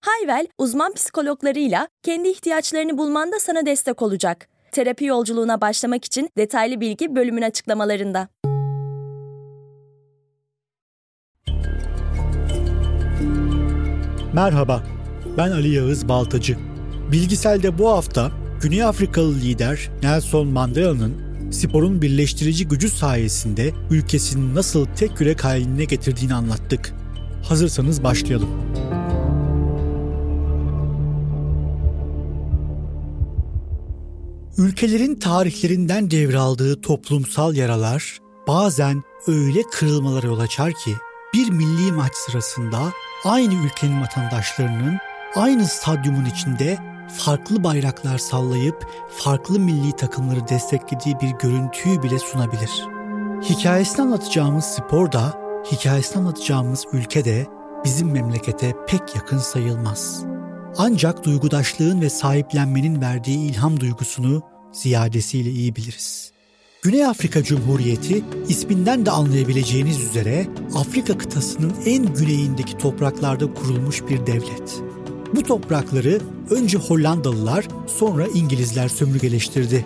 Hayvel, uzman psikologlarıyla kendi ihtiyaçlarını bulmanda sana destek olacak. Terapi yolculuğuna başlamak için detaylı bilgi bölümün açıklamalarında. Merhaba, ben Ali Yağız Baltacı. Bilgisel'de bu hafta Güney Afrikalı lider Nelson Mandela'nın sporun birleştirici gücü sayesinde ülkesini nasıl tek yürek haline getirdiğini anlattık. Hazırsanız başlayalım. Ülkelerin tarihlerinden devraldığı toplumsal yaralar bazen öyle kırılmalara yol açar ki bir milli maç sırasında aynı ülkenin vatandaşlarının aynı stadyumun içinde farklı bayraklar sallayıp farklı milli takımları desteklediği bir görüntüyü bile sunabilir. Hikayesini anlatacağımız spor da, hikayesini anlatacağımız ülke de bizim memlekete pek yakın sayılmaz. Ancak duygudaşlığın ve sahiplenmenin verdiği ilham duygusunu ziyadesiyle iyi biliriz. Güney Afrika Cumhuriyeti isminden de anlayabileceğiniz üzere Afrika kıtasının en güneyindeki topraklarda kurulmuş bir devlet. Bu toprakları önce Hollandalılar sonra İngilizler sömürgeleştirdi.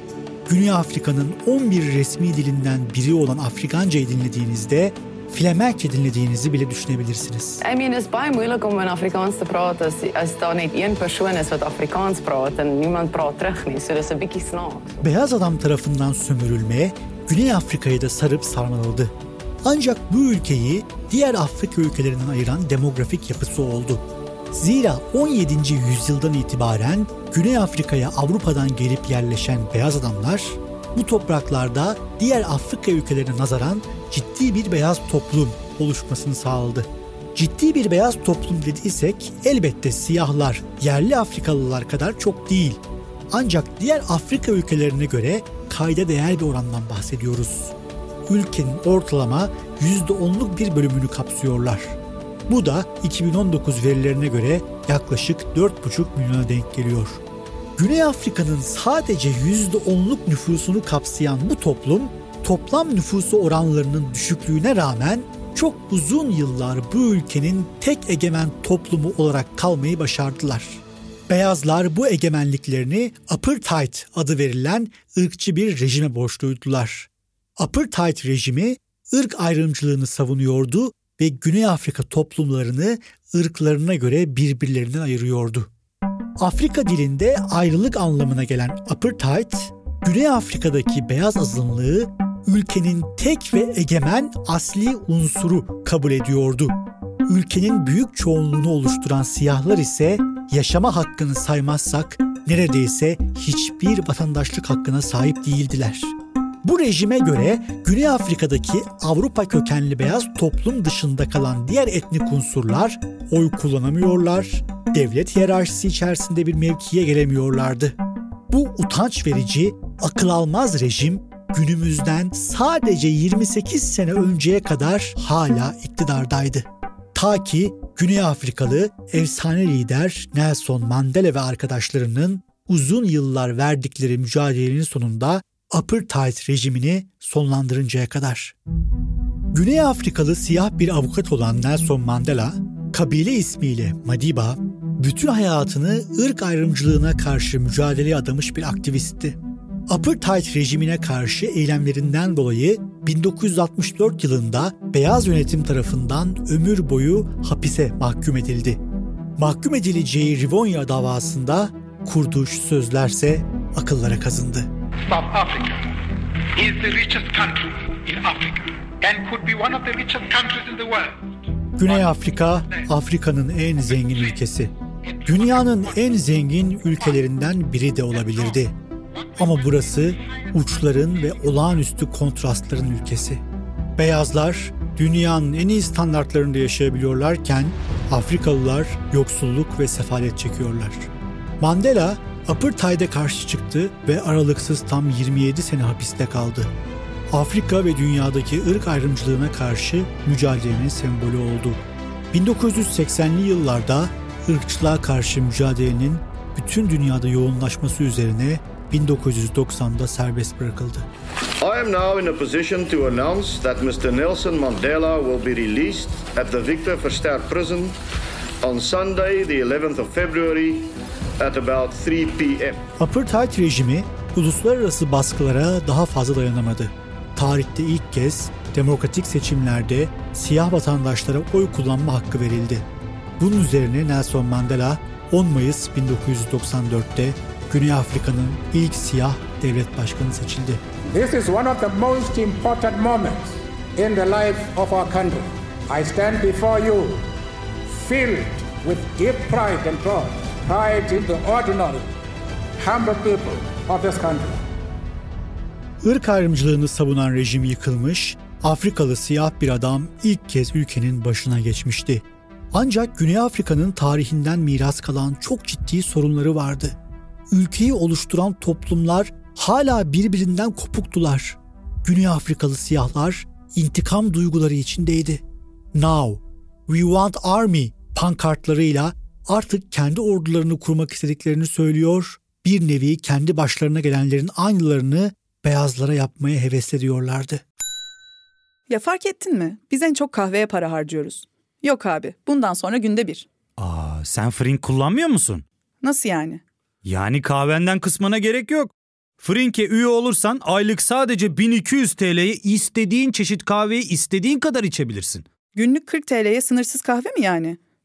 Güney Afrika'nın 11 resmi dilinden biri olan Afrikanca'yı dinlediğinizde Flemerke dinlediğinizi bile düşünebilirsiniz. I mean, is baie moeilik om in Afrikaans te praat as as daar net een persoon is wat Afrikaans praat en niemand praat terug nie. So dis 'n bietjie snaaks. Beyaz adam tarafından sömürülmeye Güney Afrika'yı da sarıp sarmaladı. Ancak bu ülkeyi diğer Afrika ülkelerinden ayıran demografik yapısı oldu. Zira 17. yüzyıldan itibaren Güney Afrika'ya Avrupa'dan gelip yerleşen beyaz adamlar bu topraklarda diğer Afrika ülkelerine nazaran ciddi bir beyaz toplum oluşmasını sağladı. Ciddi bir beyaz toplum dediysek elbette siyahlar, yerli Afrikalılar kadar çok değil. Ancak diğer Afrika ülkelerine göre kayda değer bir orandan bahsediyoruz. Ülkenin ortalama %10'luk bir bölümünü kapsıyorlar. Bu da 2019 verilerine göre yaklaşık 4,5 milyona denk geliyor. Güney Afrika'nın sadece %10'luk nüfusunu kapsayan bu toplum toplam nüfusu oranlarının düşüklüğüne rağmen çok uzun yıllar bu ülkenin tek egemen toplumu olarak kalmayı başardılar. Beyazlar bu egemenliklerini apartheid adı verilen ırkçı bir rejime borçluydular. Apartheid rejimi ırk ayrımcılığını savunuyordu ve Güney Afrika toplumlarını ırklarına göre birbirlerinden ayırıyordu. Afrika dilinde ayrılık anlamına gelen apartheid, Güney Afrika'daki beyaz azınlığı ülkenin tek ve egemen asli unsuru kabul ediyordu. Ülkenin büyük çoğunluğunu oluşturan siyahlar ise yaşama hakkını saymazsak neredeyse hiçbir vatandaşlık hakkına sahip değildiler. Bu rejime göre Güney Afrika'daki Avrupa kökenli beyaz toplum dışında kalan diğer etnik unsurlar oy kullanamıyorlar, devlet hiyerarşisi içerisinde bir mevkiye gelemiyorlardı. Bu utanç verici, akıl almaz rejim günümüzden sadece 28 sene önceye kadar hala iktidardaydı. Ta ki Güney Afrikalı efsane lider Nelson Mandela ve arkadaşlarının uzun yıllar verdikleri mücadelenin sonunda apartheid rejimini sonlandırıncaya kadar. Güney Afrikalı siyah bir avukat olan Nelson Mandela, kabile ismiyle Madiba, bütün hayatını ırk ayrımcılığına karşı mücadeleye adamış bir aktivistti. Apartheid rejimine karşı eylemlerinden dolayı 1964 yılında beyaz yönetim tarafından ömür boyu hapise mahkum edildi. Mahkum edileceği Rivonia davasında kurduğu sözlerse akıllara kazındı. South Africa is the richest country in Africa and could be one of the richest countries in the world. Güney Afrika, Afrika'nın en zengin ülkesi. Dünyanın en zengin ülkelerinden biri de olabilirdi. Ama burası uçların ve olağanüstü kontrastların ülkesi. Beyazlar dünyanın en iyi standartlarında yaşayabiliyorlarken Afrikalılar yoksulluk ve sefalet çekiyorlar. Mandela Apartheid'e karşı çıktı ve aralıksız tam 27 sene hapiste kaldı. Afrika ve dünyadaki ırk ayrımcılığına karşı mücadelenin sembolü oldu. 1980'li yıllarda ırkçılığa karşı mücadelenin bütün dünyada yoğunlaşması üzerine 1990'da serbest bırakıldı. I am now in a position to announce that Mr. Nelson Mandela will be released at the Victor Verster prison on Sunday, the 11th of February at about 3 p.m. Apartheid rejimi uluslararası baskılara daha fazla dayanamadı. Tarihte ilk kez demokratik seçimlerde siyah vatandaşlara oy kullanma hakkı verildi. Bunun üzerine Nelson Mandela 10 Mayıs 1994'te Güney Afrika'nın ilk siyah devlet başkanı seçildi. This is one of the most important moments in the life of our country. I stand before you filled with deep pride and pride, in the ordinary, humble people of this country. Irk ayrımcılığını savunan rejim yıkılmış, Afrikalı siyah bir adam ilk kez ülkenin başına geçmişti. Ancak Güney Afrika'nın tarihinden miras kalan çok ciddi sorunları vardı. Ülkeyi oluşturan toplumlar hala birbirinden kopuktular. Güney Afrikalı siyahlar intikam duyguları içindeydi. Now, we want army pankartlarıyla artık kendi ordularını kurmak istediklerini söylüyor, bir nevi kendi başlarına gelenlerin aynılarını beyazlara yapmaya heveslediyorlardı. Ya fark ettin mi? Biz en çok kahveye para harcıyoruz. Yok abi, bundan sonra günde bir. Aa, sen Frink kullanmıyor musun? Nasıl yani? Yani kahvenden kısmına gerek yok. Frink'e üye olursan aylık sadece 1200 TL'ye istediğin çeşit kahveyi istediğin kadar içebilirsin. Günlük 40 TL'ye sınırsız kahve mi yani?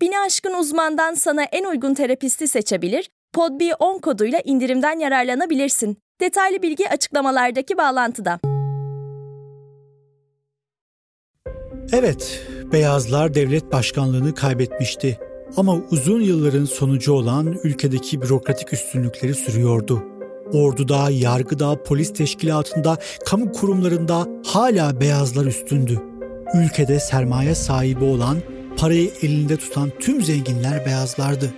Bini aşkın uzmandan sana en uygun terapisti seçebilir, PodB10 koduyla indirimden yararlanabilirsin. Detaylı bilgi açıklamalardaki bağlantıda. Evet, beyazlar devlet başkanlığını kaybetmişti. Ama uzun yılların sonucu olan ülkedeki bürokratik üstünlükleri sürüyordu. Orduda, yargıda, polis teşkilatında, kamu kurumlarında hala beyazlar üstündü. Ülkede sermaye sahibi olan, parayı elinde tutan tüm zenginler beyazlardı.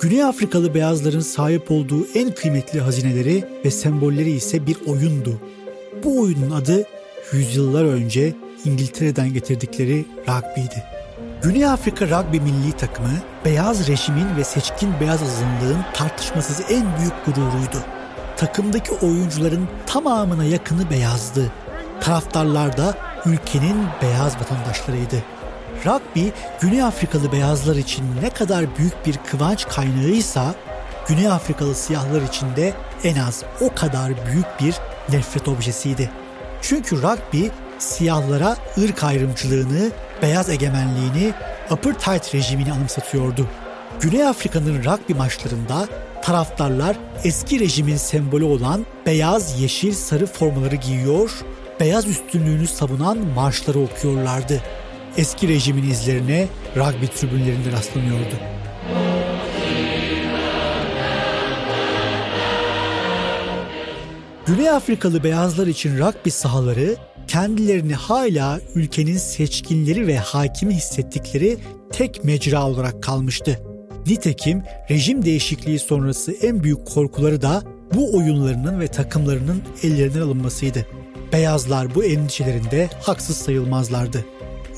Güney Afrikalı beyazların sahip olduğu en kıymetli hazineleri ve sembolleri ise bir oyundu. Bu oyunun adı yüzyıllar önce İngiltere'den getirdikleri rugby'di. Güney Afrika rugby milli takımı beyaz rejimin ve seçkin beyaz azınlığın tartışmasız en büyük gururuydu. Takımdaki oyuncuların tamamına yakını beyazdı. Taraftarlar da ülkenin beyaz vatandaşlarıydı. Rugby, Güney Afrikalı beyazlar için ne kadar büyük bir kıvanç kaynağıysa, Güney Afrikalı siyahlar için de en az o kadar büyük bir nefret objesiydi. Çünkü rugby siyahlara ırk ayrımcılığını, beyaz egemenliğini, apartheid rejimini anımsatıyordu. Güney Afrika'nın rugby maçlarında taraftarlar eski rejimin sembolü olan beyaz, yeşil, sarı formaları giyiyor, beyaz üstünlüğünü savunan marşları okuyorlardı. Eski rejimin izlerine rugby tribünlerinde rastlanıyordu. Güney Afrikalı beyazlar için rugby sahaları kendilerini hala ülkenin seçkinleri ve hakimi hissettikleri tek mecra olarak kalmıştı. Nitekim rejim değişikliği sonrası en büyük korkuları da bu oyunlarının ve takımlarının ellerinden alınmasıydı. Beyazlar bu endişelerinde haksız sayılmazlardı.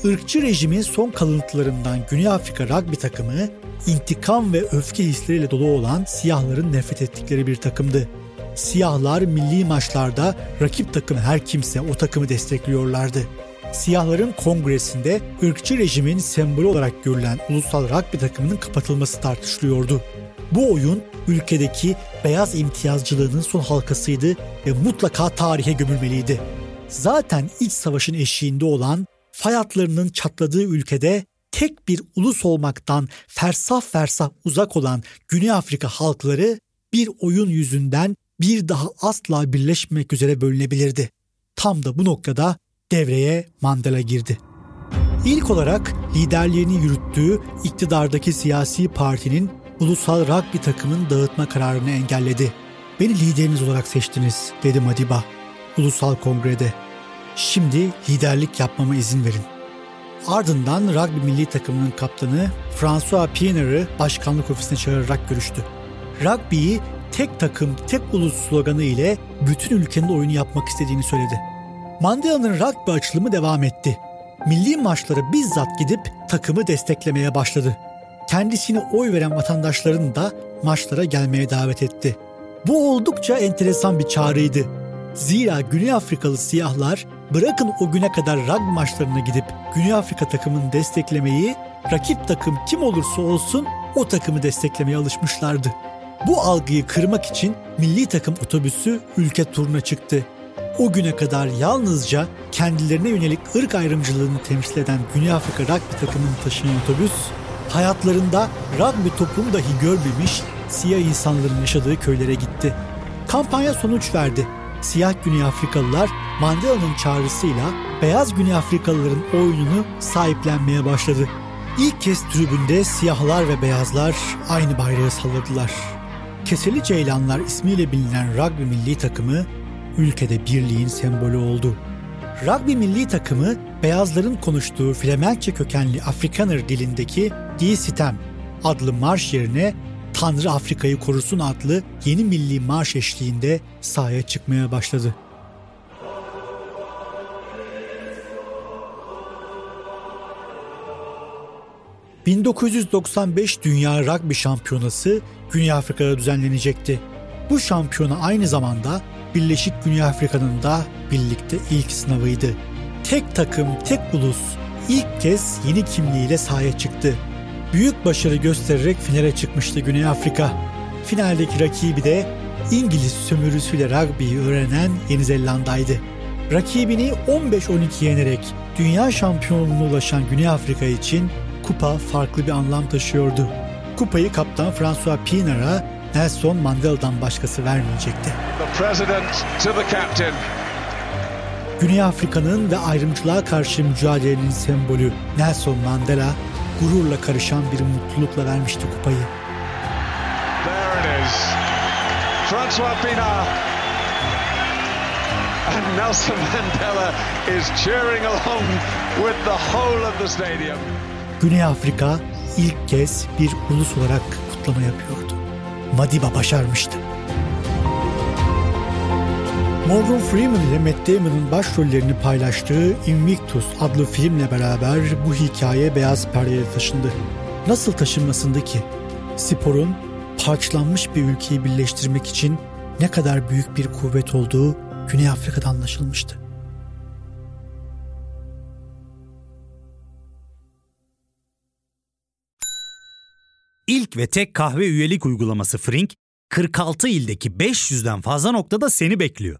Irkçı rejimin son kalıntılarından Güney Afrika rugby takımı intikam ve öfke hisleriyle dolu olan siyahların nefret ettikleri bir takımdı. Siyahlar milli maçlarda rakip takım her kimse o takımı destekliyorlardı. Siyahların kongresinde ırkçı rejimin sembolü olarak görülen ulusal rugby takımının kapatılması tartışılıyordu. Bu oyun ülkedeki beyaz imtiyazcılığının son halkasıydı ve mutlaka tarihe gömülmeliydi. Zaten iç savaşın eşiğinde olan fay hatlarının çatladığı ülkede tek bir ulus olmaktan fersah fersah uzak olan Güney Afrika halkları bir oyun yüzünden bir daha asla birleşmemek üzere bölünebilirdi. Tam da bu noktada devreye Mandela girdi. İlk olarak liderliğini yürüttüğü iktidardaki siyasi partinin ulusal rugby takımın dağıtma kararını engelledi. Beni lideriniz olarak seçtiniz dedi Madiba ulusal kongrede. Şimdi liderlik yapmama izin verin. Ardından rugby milli takımının kaptanı François Pienaar'ı başkanlık ofisine çağırarak görüştü. Rugby'yi tek takım, tek ulus sloganı ile bütün ülkenin oyunu yapmak istediğini söyledi. Mandela'nın rugby açılımı devam etti. Milli maçlara bizzat gidip takımı desteklemeye başladı. Kendisine oy veren vatandaşların da maçlara gelmeye davet etti. Bu oldukça enteresan bir çağrıydı. Zira Güney Afrikalı siyahlar bırakın o güne kadar rugby maçlarına gidip Güney Afrika takımını desteklemeyi, rakip takım kim olursa olsun o takımı desteklemeye alışmışlardı. Bu algıyı kırmak için milli takım otobüsü ülke turuna çıktı. O güne kadar yalnızca kendilerine yönelik ırk ayrımcılığını temsil eden Güney Afrika rugby takımını taşıyan otobüs, hayatlarında rugby topunu dahi görmemiş siyah insanların yaşadığı köylere gitti. Kampanya sonuç verdi. Siyah Güney Afrikalılar Mandela'nın çağrısıyla beyaz Güney Afrikalıların oyununu sahiplenmeye başladı. İlk kez tribünde siyahlar ve beyazlar aynı bayrağı salladılar. Keseli Ceylanlar ismiyle bilinen rugby milli takımı ülkede birliğin sembolü oldu. Rugby milli takımı beyazların konuştuğu Flemenkçe kökenli Afrikaner dilindeki Die Sitem adlı marş yerine Tanrı Afrika'yı korusun adlı yeni milli marş eşliğinde sahaya çıkmaya başladı. ...1995 Dünya Rugby Şampiyonası Güney Afrika'da düzenlenecekti. Bu şampiyona aynı zamanda Birleşik Güney Afrika'nın da birlikte ilk sınavıydı. Tek takım, tek ulus ilk kez yeni kimliğiyle sahaya çıktı. Büyük başarı göstererek finale çıkmıştı Güney Afrika. Finaldeki rakibi de İngiliz sömürüsüyle rugby'yi öğrenen Yeni Zelanda'ydı. Rakibini 15-12 yenerek dünya şampiyonluğuna ulaşan Güney Afrika için kupa farklı bir anlam taşıyordu. Kupayı kaptan François Pienaar'a Nelson Mandela'dan başkası vermeyecekti. Güney Afrika'nın ve ayrımcılığa karşı mücadelenin sembolü Nelson Mandela gururla karışan bir mutlulukla vermişti kupayı. There it is. François Pienaar and Nelson Mandela is cheering along with the whole of the stadium. Güney Afrika ilk kez bir ulus olarak kutlama yapıyordu. Madiba başarmıştı. Morgan Freeman ile Matt Damon'ın başrollerini paylaştığı Invictus adlı filmle beraber bu hikaye beyaz perdeye taşındı. Nasıl taşınmasındı ki? Sporun parçalanmış bir ülkeyi birleştirmek için ne kadar büyük bir kuvvet olduğu Güney Afrika'da anlaşılmıştı. İlk ve tek kahve üyelik uygulaması Frink, 46 ildeki 500'den fazla noktada seni bekliyor.